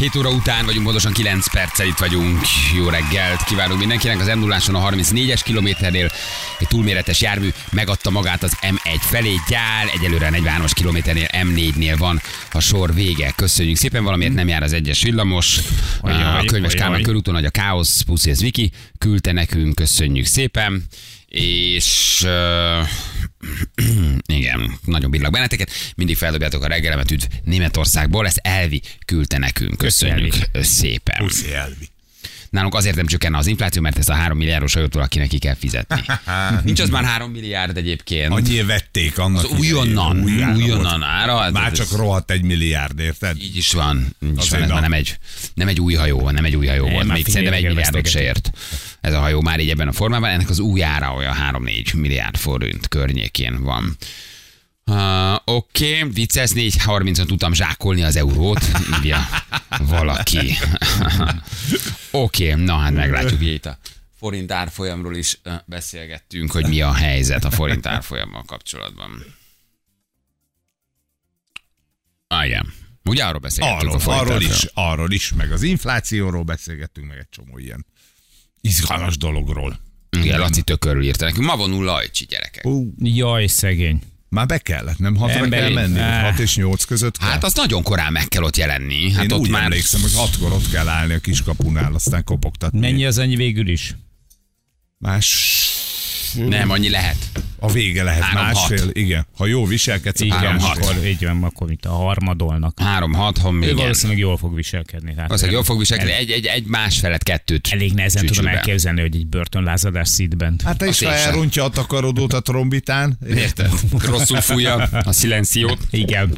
7 óra után vagyunk, pontosan 9 perccel itt vagyunk. Jó reggelt kívánunk mindenkinek. Az m 0 a 34-es kilométernél egy túlméretes jármű megadta magát az M1 felé. Gyál, egyelőre a 43-as kilométernél M4-nél van a sor vége. Köszönjük szépen, valamiért nem jár az egyes villamos. A könyves. Kálmán körúton nagy a káosz, puszi ez Viki, küldte nekünk, köszönjük szépen. És uh, igen, nagyon bírlak benneteket. Mindig feldobjátok a reggelemet, üdv Németországból. Ezt Elvi küldte nekünk. Köszönjük szépen. Puszi elvi. Nálunk azért nem csökkenne az infláció, mert ezt a 3 milliárdos hajót valakinek ki kell fizetni. Nincs az már 3 milliárd egyébként. Annyi vették annak. az újonnan, idején, új államot. újonnan ára. hát Már ez- csak rohadt egy milliárd, érted? Így is van. Így is van. Ez már nem egy, nem egy új hajó, nem egy új hajó volt. Még szerintem egy milliárdot se ért. Ez a hajó már így ebben a formában. Ennek az új ára olyan 3-4 milliárd forint környékén van. Uh, Oké, okay. vicces 4.30-on tudtam zsákolni az eurót, írja valaki. Oké, okay, na hát meglátjuk, itt a forint árfolyamról is beszélgettünk, hogy mi a helyzet a forint árfolyammal kapcsolatban. Ah, igen. Ugye arról beszélgettünk Arról, a forint arról is, arról is, meg az inflációról beszélgettünk, meg egy csomó ilyen izgalmas dologról. Igen, Laci tök körül írta nekünk. Ma vonul Lajcsi gyerekek. Ú, Jaj, szegény. már be kellett, nem hatra Emberi- kell menni? Áh. 6 és 8 között kell? Hát az nagyon korán meg kell ott jelenni. Hát Én ott úgy már emlékszem, hogy hatkor ott kell állni a kiskapunál, aztán kopogtatni. Mennyi az annyi végül is? Más nem annyi lehet. a vége lehet Három, másfél. hat. Igen, ha jó viselkedsz, akkor Három, Igen, hat. akkor így van, akkor mint a harmadolnak. Három, hat, ha Ő még valószínűleg jól fog viselkedni. Tehát Valószínűleg jól fog viselkedni. El- Egy, egy, egy másfelet, kettőt. Elég nehezen tudom csücsülbe. elképzelni, hogy egy börtönlázadás szidben. Hát te is, ha elrontja a takarodót a trombitán, Érted? Rosszul fújja a szilenciót, Igen.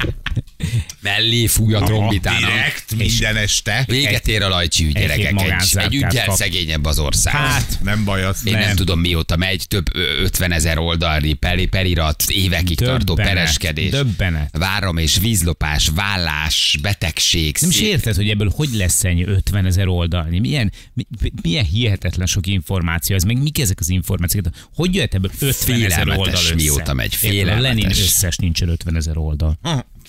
Mellé fújja a trombitának. direkt minden este. Véget ér a lajcsi ügy, gyerekek. Egy, egy ügyel kap. szegényebb az ország. Hát, Nem baj, az Én nem. nem tudom mióta megy, több ö, 50 ezer oldalni peri, perirat, évekig tartó Döbbenet, pereskedés. döbbenet. Várom és vízlopás, vállás, betegség. nem is érted, hogy ebből hogy lesz ennyi 50 ezer oldalni? Milyen, mi, milyen hihetetlen sok információ ez, meg mik ezek az információk? Hogy jöhet ebből 50 ezer oldal össze? mióta megy, félelmetes. Lenin összes nincsen 50 ezer oldal.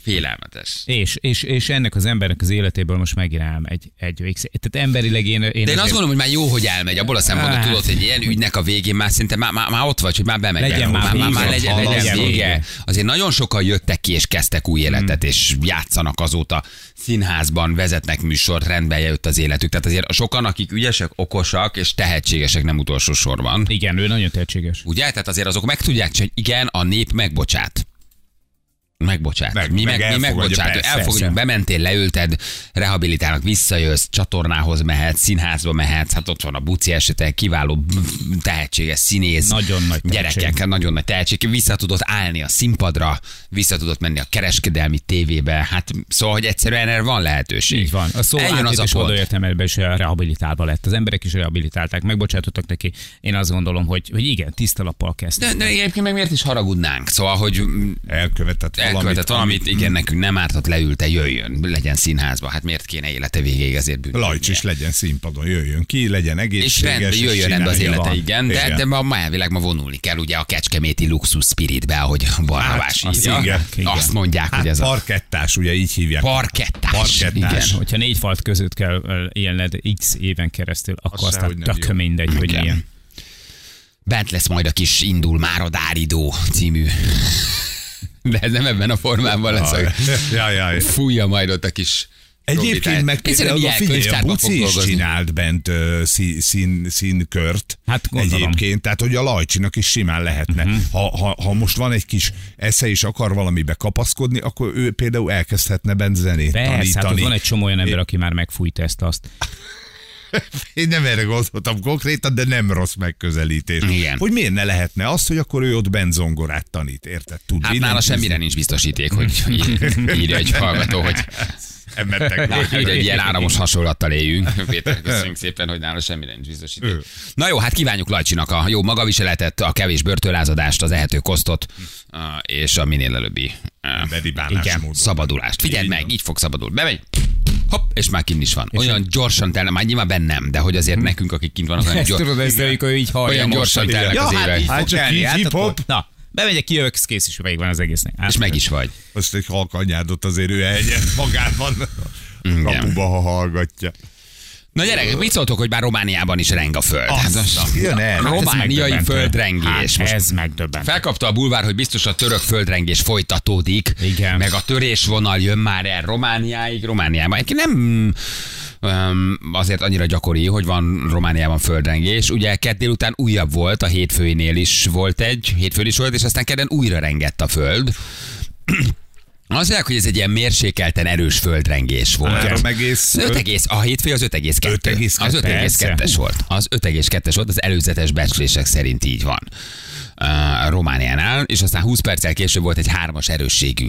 Félelmetes. És, és, és ennek az embernek az életéből most megint elmegy egy, egy végsz- Tehát emberileg én, én, De én azt azért- gondolom, hogy már jó, hogy elmegy. Abból a szempontból Hát. tudod, hogy ilyen ügynek a végén már szinte már, már, már ott vagy, hogy már bemegy. Legyen már, már már, már legyen, Legyen legyen vége. vége. Azért nagyon sokan jöttek ki és kezdtek új életet, Hmm. és játszanak azóta színházban, vezetnek műsor, rendben jött az életük. Tehát azért sokan, akik ügyesek, okosak és tehetségesek nem utolsó sorban. Igen, ő nagyon tehetséges. Ugye? Tehát azért azok meg tudják, hogy igen, a nép megbocsát. Megbocsát. Meg- mi, meg meg, mi megbocsát. Elfogadjuk, bementél, leülted, rehabilitálnak, visszajössz, csatornához mehetsz, színházba mehetsz, hát ott van a buci esete, kiváló tehetséges színész. Nagyon nagy tehetség. Gyerekek, nagyon nagy tehetség. Vissza tudott állni a színpadra, vissza tudott menni a kereskedelmi tévébe. Hát szóval, hogy egyszerűen erre van lehetőség. Így van. A szó Eljön az a pont. oda értelmében is rehabilitálva lett. Az emberek is rehabilitálták, megbocsátottak neki. Én azt gondolom, hogy, hogy igen, tiszta lappal kezdte. De, de egyébként meg miért is haragudnánk? Szóval, hogy mm, elkövetett valamit. valamit, igen, nekünk nem ártott, leülte, jöjjön, legyen színházba. Hát miért kéne élete végéig azért bűnödnie? Lajcs is legyen színpadon, jöjjön ki, legyen És egészséges. rendben, jöjjön rendbe az élete, igen, de, Igen. de ma, ma elvileg ma vonulni kell ugye a kecskeméti luxus spiritbe, ahogy Barnabás Hát, írja. igen, igen. Azt mondják, Hát hogy ez a parkettás, ugye így hívják. parkettás. Parkettás. Igen. Hogyha négy falt között kell élned x éven keresztül, akkor Az aztán nem tök mindegy, hogy Igen. milyen. Bent lesz majd a kis Indul már a Dáridó című. De ez nem ebben a formában lesz, hogy Ja, ja, ja. fújja majd ott a kis Egyébként meg például ilyen figyelj, a Buci is csinált bent ö, szín, szín, színkört. Hát gondolom. Egyébként, tehát hogy a Lajcsinak is simán lehetne. Uh-huh. Ha, ha, ha most van egy kis esze és akar valamibe kapaszkodni, akkor ő például elkezdhetne bent zenét Persze, hát tanítani. van egy csomó olyan ember, aki már megfújta ezt azt. Én nem erre gondoltam konkrétan, de nem rossz megközelítés. Igen. Hogy miért ne lehetne az, hogy akkor ő ott bent zongorát tanít, érted? Tud Hát nála semmire nincs biztosíték, hogy ír- írja egy hallgató, hogy Emettek Na, hogy egy ilyen áramos hasonlattal éljünk. Péter, köszönjük szépen, hogy nála semmi nincs biztosítani. Na jó, hát kívánjuk Lajcsinak a jó magaviseletet, a kevés börtönlázadást, az ehető kosztot, és a minél előbbi bánásmódot. szabadulást. Figyeld meg, így fog szabadul. Bemegy, hopp, és már kint is van. Olyan gyorsan telne, már nyilván bennem, de hogy azért nekünk, akik kint vannak, olyan, gyors, tudod, ezt amikor így hallja olyan gyorsan telnek Ja, az hát évek. Hát csak így hát hip-hop. akkor- Na, bemegyek, kijövök, kész is végig van az egésznek. Hát, És meg is vagy. Most egy halkanyádot azért ő elnyel magában. Kapuba, ha hallgatja. Na gyerekek, mit szóltok, hogy bár Romániában is reng a föld? Hát az- jön el. Hát Romániai földrengés. Hát Most ez megdöbbentő. Felkapta a bulvár, hogy biztos a török földrengés folytatódik, Igen. meg a törésvonal jön már el Romániáig, Romániában. Nem azért annyira gyakori, hogy van Romániában földrengés. Ugye kedd délután újabb volt, a hétfőinél is volt egy, hétfőn is volt, és aztán kedden újra rengett a föld. Azt mondják, hogy ez egy ilyen mérsékelten erős földrengés volt. Három egész Az 5 egész, a hétfő az 5,2. 5,2. Az 5,2-es volt. Az 5,2-es volt, az előzetes becslések szerint így van. Uh, Romániánál, és aztán 20 perccel később volt egy hármas erősségű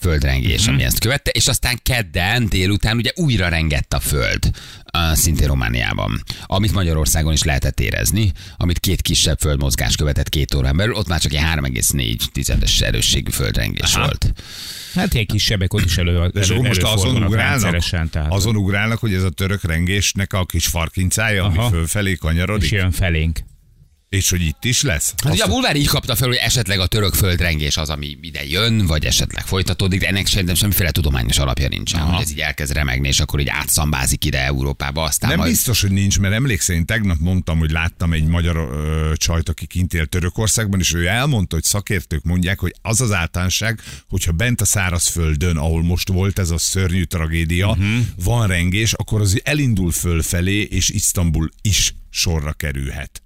földrengés, Mhm. ami ezt követte, és aztán kedden délután ugye újra rengett a föld, uh, szintén Romániában, amit Magyarországon is lehetett érezni, amit két kisebb földmozgás követett két órán belül, ott már csak egy 3,4 tizedes erősségű földrengés Aha. volt. Hát ilyen kisebbek ott is elő, De és elő, akkor most azon ugrálnak, tehát azon ugrálnak, hogy ez a török rengésnek a kis farkincája, ami Aha. fölfelé és kanyarodik, jön felénk. És hogy itt is lesz. Hát ugye a bulvár így kapta fel, hogy esetleg a török földrengés az, ami ide jön, vagy esetleg folytatódik, de ennek szerintem semmiféle tudományos alapja nincsen, Aha. hogy ez így elkezd remegni, és akkor így átszambázik ide Európába, aztán Nem majd... biztos, hogy nincs, mert emlékszel, én tegnap mondtam, hogy láttam egy magyar ö, csajt, aki kint él Törökországban, és ő elmondta, hogy szakértők mondják, hogy az az általánosság, hogyha bent a szárazföldön, ahol most volt ez a szörnyű tragédia, uh-huh. van rengés, akkor az elindul fölfelé, és Isztambul is sorra kerülhet.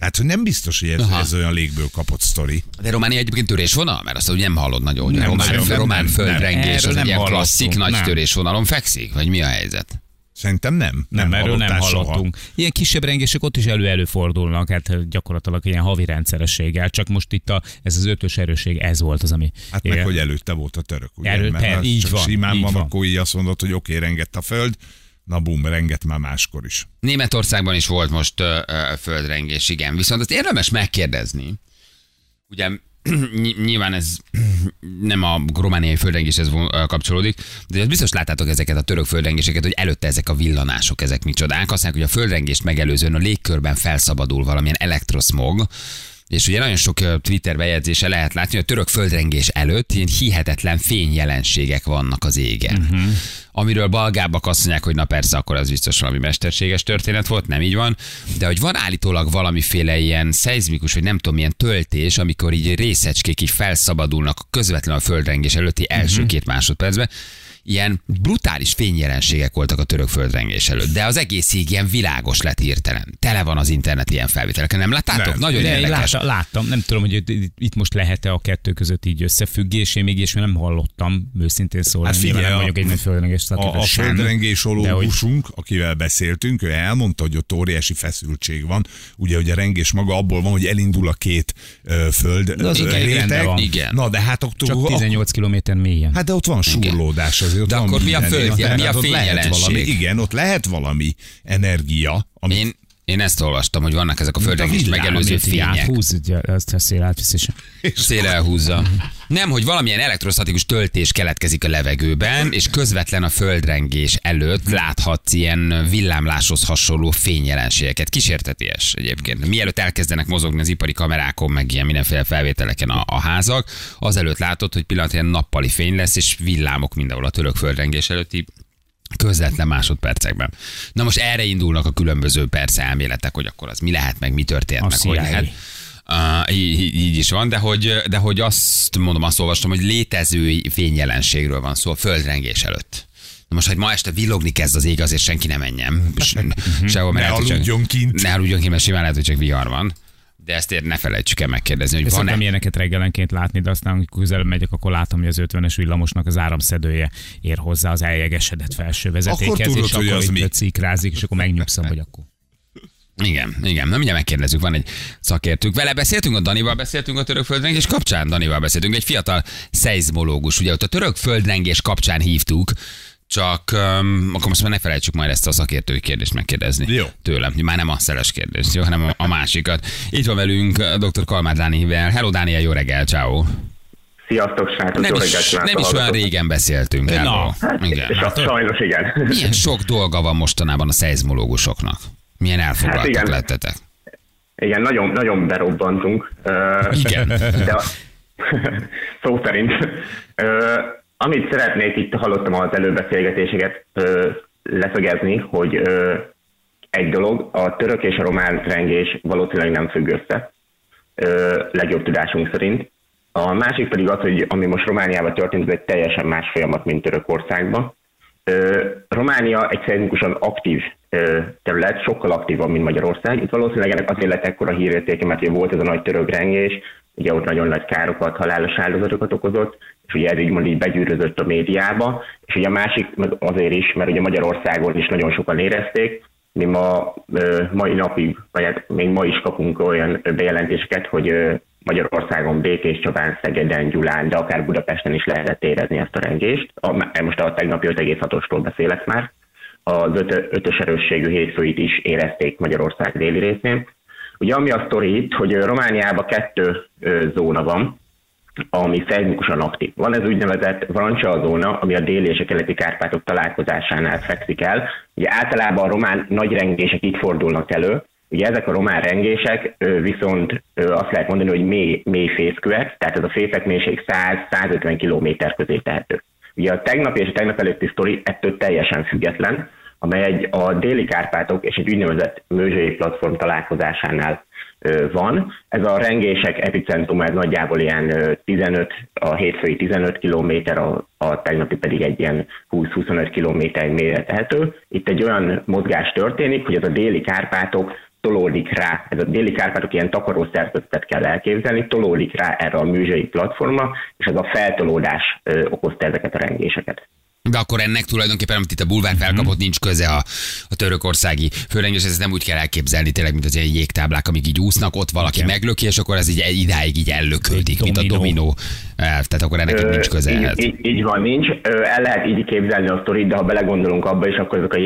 Tehát, hogy nem biztos, hogy ez, Aha. ez olyan légből kapott sztori. De Románia egyébként törésvonal? Mert azt hogy nem hallod nagyon, hogy a Nem román, nagyon, nem, román nem, földrengés nem. az egy nem ilyen hallottunk, klasszik nagy nem. törésvonalon fekszik? Vagy mi a helyzet? Szerintem nem. Nem, nem erről nem hallottál soha. hallottunk. Ilyen kisebb rengések ott is elő-előfordulnak, hát gyakorlatilag ilyen havi rendszerességgel, csak most itt a, ez az ötös erősség, ez volt az, ami... Hát meg, Igen. hogy előtte volt a török, ugye? Elő- Mert per- így csak van, simán így van, van. akkor így azt mondod, hogy oké, rengett a föld, na bum, rengett már máskor is. Németországban is volt most ö, ö, földrengés, igen. Viszont azt érdemes megkérdezni, ugye ny- nyilván ez nem a romániai földrengéshez kapcsolódik, de biztos láttátok ezeket a török földrengéseket, hogy előtte ezek a villanások, ezek micsodák. Azt mondják, hogy a földrengést megelőzően a légkörben felszabadul valamilyen elektroszmog, és ugye nagyon sok Twitter bejegyzése lehet látni, hogy a török földrengés előtt ilyen hihetetlen fényjelenségek vannak az égen. Uh-huh. Amiről balgábbak azt mondják, hogy na persze, akkor az biztos valami mesterséges történet volt, nem így van, de hogy van állítólag valamiféle ilyen szeizmikus, vagy nem tudom, milyen töltés, amikor így részecskék így felszabadulnak közvetlenül a földrengés előtti első uh-huh. két másodpercben, ilyen brutális fényjelenségek voltak a török földrengés előtt, de az egész így ilyen világos lett hirtelen. Tele van az internet ilyen felvételeken, nem láttátok? Nem. Nagyon De érdekes. láttam, láttam, nem tudom, hogy itt- most lehet-e a kettő között így összefüggés, én még és nem hallottam, őszintén szólva. Hát figyelj, nem a- vagyok egy nagy földrengés A, a sem, földrengés de hogy- ológusunk, akivel beszéltünk, ő elmondta, hogy ott óriási feszültség van. Ugye, hogy a rengés maga abból van, hogy elindul a két ö, föld De az ö, igen, réteg. Igen. Na, de hát ott, Csak 18 kilométer mélyen. Hát de ott van súrlódás azért. De akkor mi a föld- mi a ott lehet fényjelenség? valami, Igen, ott lehet valami energia, ami Én, én ezt olvastam, hogy vannak ezek a földrengést megelőző fények. áthúz, ugye, azt a szél átviszi sem. Szél elhúzza. Nem, hogy valamilyen elektrostatikus töltés keletkezik a levegőben, és közvetlen a földrengés előtt láthatsz ilyen villámláshoz hasonló fényjelenségeket. Kísérteties egyébként. Mielőtt elkezdenek mozogni az ipari kamerákon, meg ilyen mindenféle felvételeken a, a házak, azelőtt látod, hogy pillanat ilyen nappali fény lesz, és villámok mindenhol a török földrengés előtti közvetlen másodpercekben. Na most erre indulnak a különböző persze elméletek, hogy akkor az mi lehet, meg mi történt, A meg hogy CIA. lehet. Uh, így, így- is van, de hogy, de hogy azt mondom, azt olvastam, hogy létező fényjelenségről van szó a földrengés előtt. Na most, hogy ma este villogni kezd az ég, azért senki nem menjen. Se- Sehol, mert Ne hogy aludjon kint. Ne aludjon kint, mert simán lehet, hogy csak vihar van. De ezt ér, ne felejtsük el megkérdezni, hogy Van van-e. ilyeneket reggelenként látni, de aztán, amikor közelebb megyek, akkor látom, hogy az 50-es villamosnak az áramszedője ér hozzá az eljegesedett felső vezetékhez, tudod, és hogy akkor az mi. cikrázik, és akkor megnyugszom, hogy akkor. Igen, igen. Na mindjárt megkérdezzük, van egy szakértők. Vele beszéltünk, a Danival beszéltünk a török földrengés kapcsán, Danival beszéltünk, egy fiatal szeizmológus. Ugye ott a török földrengés kapcsán hívtuk, Csak um, akkor most már ne felejtsük majd ezt a szakértői kérdést megkérdezni Jó. tőlem. Már nem a szeles kérdést, jó, hanem a, a másikat. Itt van velünk dr. Kalmár Dániel. Hello Dániel, jó reggel, ciao. Sziasztok, srácok, Nem jó is, nem is olyan régen beszéltünk. Hello. Igen. És a, sajnos igen. Milyen sok dolga van mostanában a szeizmológusoknak? Milyen elfoglaltak Hát igen. lettetek? Igen, nagyon, nagyon berobbantunk. Igen. De szó szerint. Amit szeretnék, itt hallottam az előbeszélgetéseket ö, leszögezni, hogy ö, egy dolog, a török és a román rengés valószínűleg nem függ össze, ö, legjobb tudásunk szerint. A másik pedig az, hogy ami most Romániában történt, ez egy teljesen más folyamat, mint Törökországban. Románia egy szeizmikusan aktív ö, terület, sokkal aktívabb, mint Magyarország. Itt valószínűleg ennek azért lett ekkora hírértéke, mert volt ez a nagy török rengés, ugye ott nagyon nagy károkat, halálos áldozatokat okozott, és ugye ez így mond így begyűrözött a médiába, és ugye a másik meg azért is, mert ugye Magyarországon is nagyon sokan érezték, mi ma mai napig, vagy hát még ma is kapunk olyan bejelentéseket, hogy Magyarországon, Békés Csabán, Szegeden, Gyulán, de akár Budapesten is lehetett érezni ezt a rengést. A, most a tegnapi 5,6-osról beszélek már. Az öt, ötös erősségű hétfőit is érezték Magyarország déli részén. Ugye ami a sztori itt, hogy Romániában kettő zóna van, ami szeizmikusan aktív. Van ez úgynevezett Vrancsa zóna, ami a déli és a keleti Kárpátok találkozásánál fekszik el. Ugye általában a román nagy rengések itt fordulnak elő, Ugye ezek a román rengések viszont azt lehet mondani, hogy mély, mély fészkűek, tehát ez a fészek mélység 100-150 km közé tehető. Ugye a tegnap és a tegnap előtti sztori ettől teljesen független, amely egy a déli Kárpátok és egy úgynevezett mőzsői platform találkozásánál van. Ez a rengések epicentrum, ez nagyjából ilyen ö, 15, a hétfői 15 km, a, a tegnapi pedig egy ilyen 20-25 km mélyre tehető. Itt egy olyan mozgás történik, hogy ez a déli Kárpátok tolódik rá, ez a déli Kárpátok ilyen takaró szerkezetet kell elképzelni, tolódik rá erre a műzsai platformra, és ez a feltolódás ö, okozta ezeket a rengéseket. De akkor ennek tulajdonképpen, amit itt a bulvár felkapott, nincs köze a, a törökországi főrengés, ezt nem úgy kell elképzelni, tényleg, mint az ilyen jégtáblák, amik így úsznak, ott valaki Igen. meglöki, és akkor ez így idáig így ellökődik, mint a dominó. Tehát akkor ennek így nincs köze így, ehhez. így, így van, nincs. Ö, El lehet így képzelni a sztorit, de ha belegondolunk abba is, akkor ezek a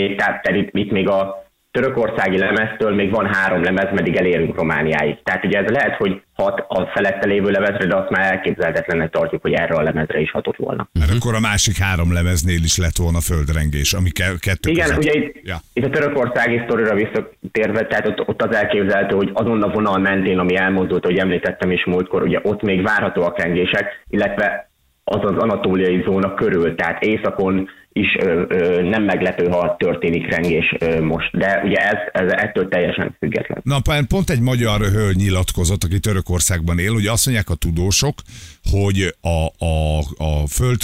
itt, itt még a törökországi lemeztől még van három lemez, meddig elérünk Romániáig. Tehát ugye ez lehet, hogy hat a felette lévő lemezre, de azt már elképzelhetetlennek tartjuk, hogy erre a lemezre is hatott volna. Mert akkor a másik három lemeznél is lett volna földrengés, ami ke- kettő Igen, között. ugye itt, Ja. itt a törökországi sztorira visszatérve, tehát ott, ott az elképzelhető, hogy azon a vonal mentén, ami elmozdult, hogy említettem is múltkor, ugye ott még várhatóak rengések, illetve az az anatóliai zóna körül, tehát északon is ö, ö, nem meglepő, ha történik rengés ö, most, de ugye ez, ez ettől teljesen független. Na, pont egy magyar hölgy nyilatkozott, aki Törökországban él, hogy azt mondják a tudósok, hogy a, a, a föld,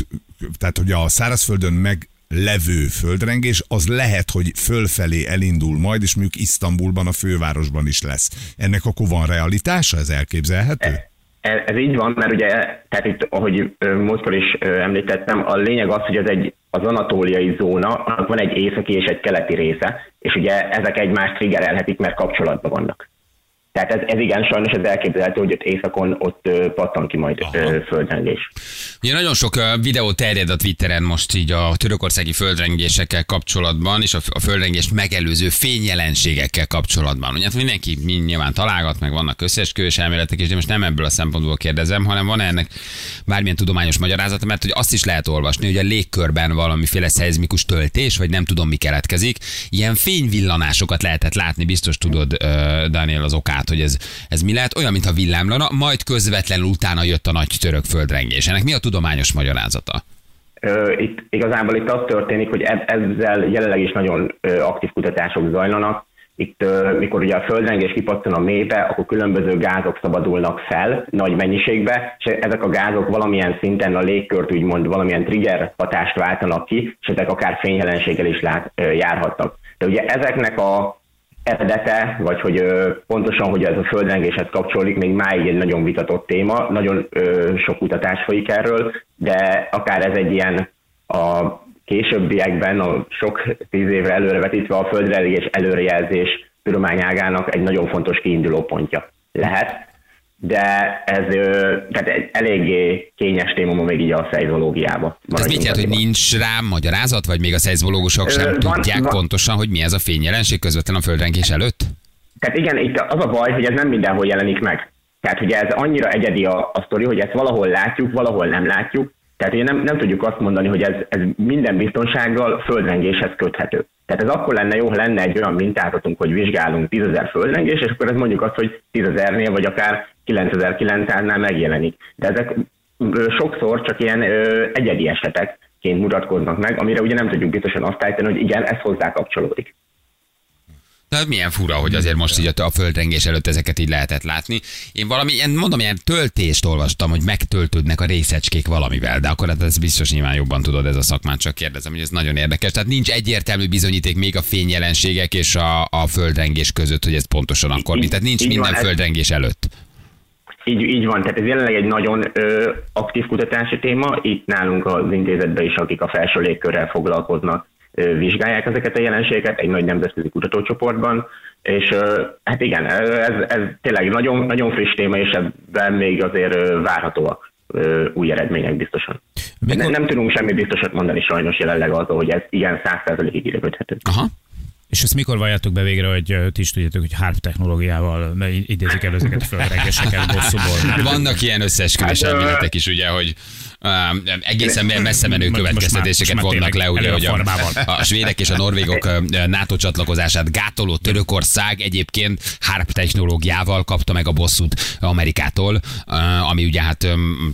tehát hogy a szárazföldön meg levő földrengés, az lehet, hogy fölfelé elindul majd, és mondjuk Isztambulban, a fővárosban is lesz. Ennek akkor van realitása, ez elképzelhető? Ez, ez így van, mert ugye, tehát itt, ahogy múltkor is említettem, a lényeg az, hogy ez egy az anatóliai zóna, annak van egy északi és egy keleti része, és ugye ezek egymást triggerelhetik, mert kapcsolatban vannak. Tehát ez, ez igen, sajnos ez elképzelhető, hogy ott északon ott pattan ki majd ö, földrengés. Ugye nagyon sok videó terjed a Twitteren most így a törökországi földrengésekkel kapcsolatban, és a, földrengést megelőző fényjelenségekkel kapcsolatban. Ugye hát mindenki mind nyilván találgat, meg vannak összeesküvés elméletek, és de most nem ebből a szempontból kérdezem, hanem van ennek bármilyen tudományos magyarázata, mert hogy azt is lehet olvasni, hogy a légkörben valamiféle szeizmikus töltés, vagy nem tudom mi keletkezik, ilyen fényvillanásokat lehetett látni, biztos tudod, Daniel, az okát, hogy ez, ez mi lehet, olyan, mintha villámlana, majd közvetlenül utána jött a nagy török földrengés. Ennek mi a tudományos magyarázata? Itt igazából itt az történik, hogy e- ezzel jelenleg is nagyon aktív kutatások zajlanak. Itt, mikor ugye a földrengés kipattan a mélybe, akkor különböző gázok szabadulnak fel nagy mennyiségbe, és ezek a gázok valamilyen szinten a légkört úgymond valamilyen trigger hatást váltanak ki, és ezek akár fényjelenséggel is lát, járhatnak. De ugye ezeknek a eredete, vagy hogy ö, pontosan, hogy ez a földrengéshez kapcsolódik, még máig egy nagyon vitatott téma, nagyon ö, sok kutatás folyik erről, de akár ez egy ilyen a későbbiekben, a sok tíz évre előrevetítve a földrengés előrejelzés tudományágának egy nagyon fontos kiinduló pontja lehet. De ez tehát egy eléggé kényes téma ma még így a szejzológiában. Ez mit jelent, hogy nincs rá magyarázat, vagy még a szeizmológusok Ö, sem van- tudják van- pontosan, hogy mi ez a fényjelenség közvetlen a földrengés előtt? Tehát igen, itt az a baj, hogy ez nem mindenhol jelenik meg. Tehát ugye ez annyira egyedi a, a sztori, hogy ezt valahol látjuk, valahol nem látjuk. Tehát ugye nem, nem tudjuk azt mondani, hogy ez, ez minden biztonsággal földrengéshez köthető. Tehát ez akkor lenne jó, ha lenne egy olyan mintázatunk, hogy vizsgálunk 10.000 földrengés, és akkor ez mondjuk azt, hogy 10.000-nél vagy akár 9900-nál megjelenik. De ezek sokszor csak ilyen egyedi esetekként mutatkoznak meg, amire ugye nem tudjuk biztosan azt állítani, hogy igen, ez hozzá kapcsolódik. De milyen fura, hogy azért most így a földrengés előtt ezeket így lehetett látni. Én valami, ilyen, mondom, ilyen töltést olvastam, hogy megtöltődnek a részecskék valamivel, de akkor hát ez biztos nyilván jobban tudod ez a szakmát, csak kérdezem, hogy ez nagyon érdekes. Tehát nincs egyértelmű bizonyíték még a fényjelenségek és a, a földrengés között, hogy ez pontosan akkor mi. Tehát nincs Így minden földrengés előtt. Így, így van, tehát ez jelenleg egy nagyon ö, aktív kutatási téma. Itt nálunk az intézetben is, akik a felső légkörrel foglalkoznak, ö, vizsgálják ezeket a jelenségeket egy nagy nemzetközi kutatócsoportban, és ö, hát igen, ez, ez tényleg nagyon, nagyon friss téma, és ebben még azért ö, várhatóak ö, új eredmények biztosan. Mikor- Nem, nem tudunk semmi biztosat mondani sajnos jelenleg azzal, hogy ez igen 100%-ig ide köthető. Aha. És ezt mikor valljátok be végre, hogy ti is tudjátok, hogy HARP technológiával idézik elő ezeket a földrengéseket bosszúból? Vannak ilyen összeesküvés elméletek is, ugye, hogy egészen messze menő következtetéseket vonnak le, ugye, hogy a, a svédek és a norvégok NATO csatlakozását gátoló Törökország egyébként HARP technológiával kapta meg a bosszút Amerikától, ami ugye hát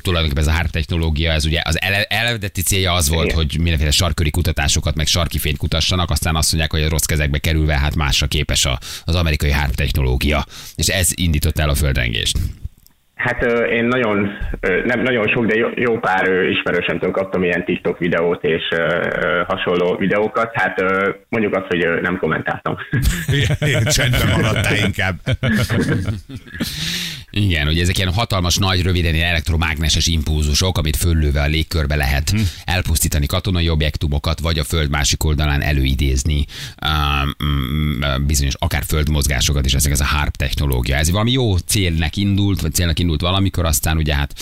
tulajdonképpen ez a HARP technológia, ez ugye az eredeti célja az volt, hogy mindenféle sarköri kutatásokat, meg sarki fényt kutassanak, aztán azt mondják, hogy a rossz kezekbe kerülve, hát másra képes a, az amerikai HARP technológia. És ez indított el a földrengést. Hát én nagyon, nem nagyon sok, de jó, jó pár ismerősömtől kaptam ilyen TikTok videót és hasonló videókat. Hát mondjuk azt, hogy nem kommentáltam. Csendben maradtál inkább. Igen, hogy ezek ilyen hatalmas, nagy, röviden ilyen elektromágneses impulzusok, amit föllőve a légkörbe lehet Hm. elpusztítani katonai objektumokat, vagy a föld másik oldalán előidézni um, mm, bizonyos akár földmozgásokat is, ezek ez a HARP technológia. Ez valami jó célnek indult, vagy célnak indult valamikor, aztán ugye hát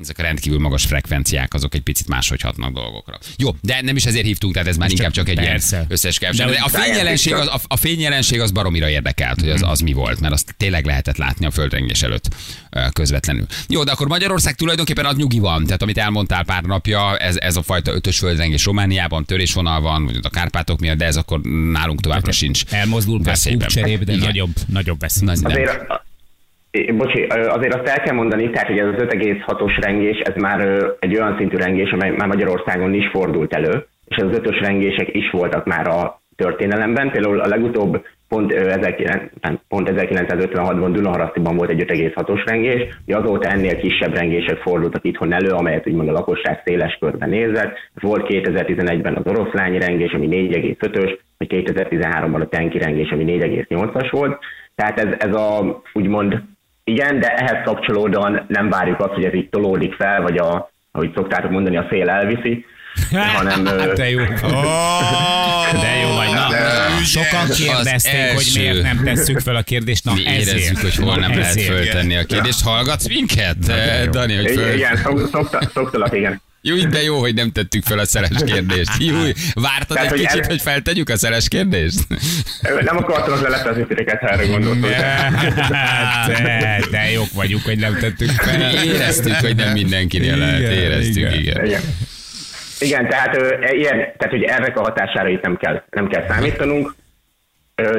ezek a rendkívül magas frekvenciák, azok egy picit máshogy hatnak dolgokra. Jó, de nem is ezért hívtunk, tehát ez már inkább csak egy persze. ilyen összes De De a fényjelenség, az, a, a fényjelenség az baromira érdekelt, hogy az, az mi volt, mert azt tényleg lehetett látni a földrengés előtt közvetlenül. Jó, de akkor Magyarország tulajdonképpen ad nyugi van, tehát amit elmondtál pár napja, ez, ez a fajta ötös földrengés Romániában, törésvonal van, vagy a Kárpátok miatt, de ez akkor nálunk továbbra sincs Elmozdul pár veszélyben. cserébe, de Igen. nagyobb, nagyobb veszély. Nagy. Azért, Bocsi, azért azt el kell mondani, tehát hogy ez az 5,6-os rengés, ez már egy olyan szintű rengés, amely már Magyarországon is fordult elő, és az ötös rengések is voltak már a történelemben. Például a legutóbb pont, ö, 19, nem, pont 1956-ban Dunaharasztiban volt egy 5,6-os rengés, ugye azóta ennél kisebb rengések fordultak itthon elő, amelyet úgymond a lakosság széles körben nézett. Volt 2011-ben az oroszlányi rengés, ami 4,5-ös, vagy 2013-ban a tenki rengés, ami 4,8-as volt. Tehát ez, ez a úgymond igen, de ehhez kapcsolódóan nem várjuk azt, hogy ez így tolódik fel, vagy a, ahogy szoktátok mondani, a szél elviszi, hanem... Hát de jó. De jó vagy, na. De Sokan kérdezték, hogy miért nem tesszük fel a kérdést. Na Mi ezért. érezzük, hogy hol nem Na, lehet ezért. föltenni a kérdést. Hallgatsz minket, Dani, hogy föl... Igen, szok, szokta, szoktalak, igen. Jó, de jó, hogy nem tettük fel a szeles kérdést. Jó, vártad Tehát, egy hogy kicsit, el- hogy feltegyük a szeles kérdést? Nem akartam lelepezni titeket, ha erre gondoltok. Hát, de, de jók vagyunk, hogy nem tettük fel. Éreztük, hogy nem mindenkinél lehet. Éreztük, igen. igen. Igen. Igen, tehát, ö, ilyen, tehát hogy ennek a hatására itt nem kell, nem kell számítanunk,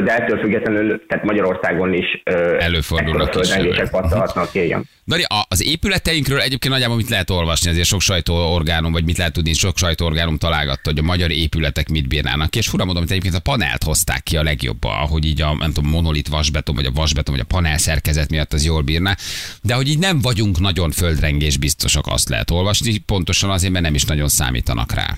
de ettől függetlenül, tehát Magyarországon is Előfordulnak kisebb. pattanhatnak ki, igen. Dani, a- az épületeinkről egyébként nagyjából mit lehet olvasni, azért sok sajtóorgánum, vagy mit lehet tudni, sok sajtóorgánum találgatta, hogy a magyar épületek mit bírnának. És fura hogy egyébként a panelt hozták ki a legjobb, ahogy így a nem tudom, monolit vasbeton, vagy a vasbeton, vagy a panel szerkezet miatt az jól bírná. De hogy így nem vagyunk nagyon földrengés biztosak, azt lehet olvasni, pontosan azért, mert nem is nagyon számítanak rá.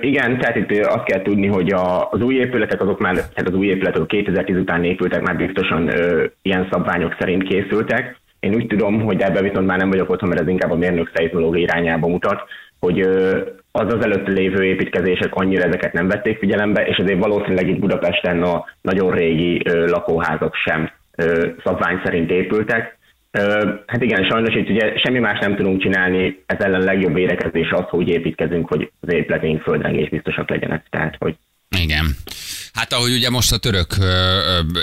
Igen, tehát itt azt kell tudni, hogy a, az új épületek azok már, tehát az új épületek 2010 után épültek, már biztosan ö, ilyen szabványok szerint készültek. Én úgy tudom, hogy ebben viszont már nem vagyok otthon, mert ez inkább a mérnök szeizmológia irányába mutat, hogy ö, az az előtt lévő építkezések annyira ezeket nem vették figyelembe, és ezért valószínűleg itt Budapesten a nagyon régi ö, lakóházak sem szabvány szerint épültek. Hát igen, sajnos itt ugye semmi más nem tudunk csinálni, ez ellen legjobb védekezés az, hogy építkezünk, hogy az épületeink földrengés biztosak legyenek. Tehát, hogy Igen. Hát ahogy ugye most a török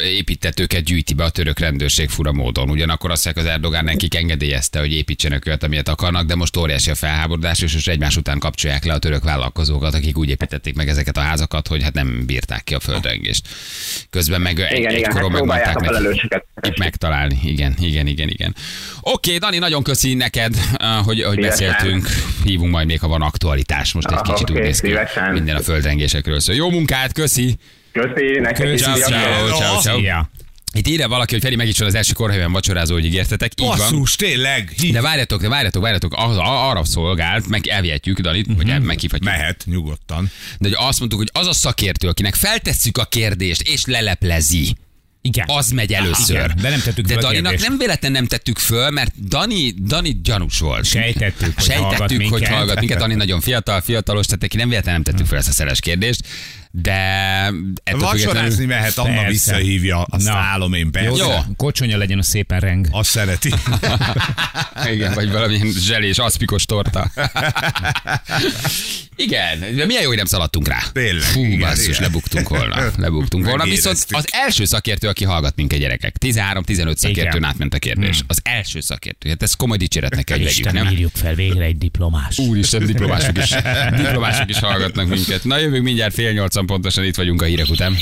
építetőket gyűjti be a török rendőrség fura módon. Ugyanakkor azt az Erdogán nekik engedélyezte, hogy építsenek olyat, amilyet akarnak, de most óriási a felháborodás, és most egymás után kapcsolják le a török vállalkozókat, akik úgy építették meg ezeket a házakat, hogy hát nem bírták ki a földrengést. Közben meg egy, igen, hát egykoron megmondták a nekik megtalálni. Igen, igen, igen, igen. Oké, Dani, nagyon köszi neked, eh, hogy, hogy beszéltünk. Hívunk majd még, ha van aktualitás. Most egy kicsit úgy néz ki, minden a földrengésekről szól. Jó munkát, köszi! Köszi, nektek is Ciao, ciao, ciao, ciao. Itt írja valaki, hogy Feri megint az első korhelyben vacsorázó, hogy ígértetek. Így van. Basszus, tényleg. Hí- De várjatok, de várjatok, várjatok, az, a- arra szolgált, meg elvihetjük Danit, vagy el- meghívhatjuk. Mehet, nyugodtan. De hogy azt mondtuk, hogy az a szakértő, akinek feltesszük a kérdést, és leleplezi, Igen. az megy először. Igen, de nem tettük de Daninak kérdést. nem véletlen nem tettük föl, mert Dani, Dani gyanús volt. Sejtettük, hogy hallgat Sejtettük, hogy minket. hallgat minket. Dani nagyon fiatal, fiatalos, tehát neki nem véletlen nem tettük föl ezt a szeres kérdést, de Vacsorázni mehet, Anna Persze. visszahívja, azt Na. állom én persze. Jó. Kocsonya legyen a szépen reng. Azt szereti. Igen, vagy valamilyen zselés, aszpikos torta. Igen, de milyen jó, hogy nem szaladtunk rá. Tényleg, Fú, igen, basszus, igen. lebuktunk volna. Lebuktunk volna. Viszont az első szakértő, aki hallgat minket gyerekek, 13-15 szakértőn átment a kérdés. Az első szakértő. Hát ez komoly dicséretnek kell, hogy vegyük, nem? írjuk fel végre egy diplomás. Úristen, diplomások is, diplomások is hallgatnak minket. Na jövünk mindjárt fél nyolcan pontosan itt vagyunk a hírek után.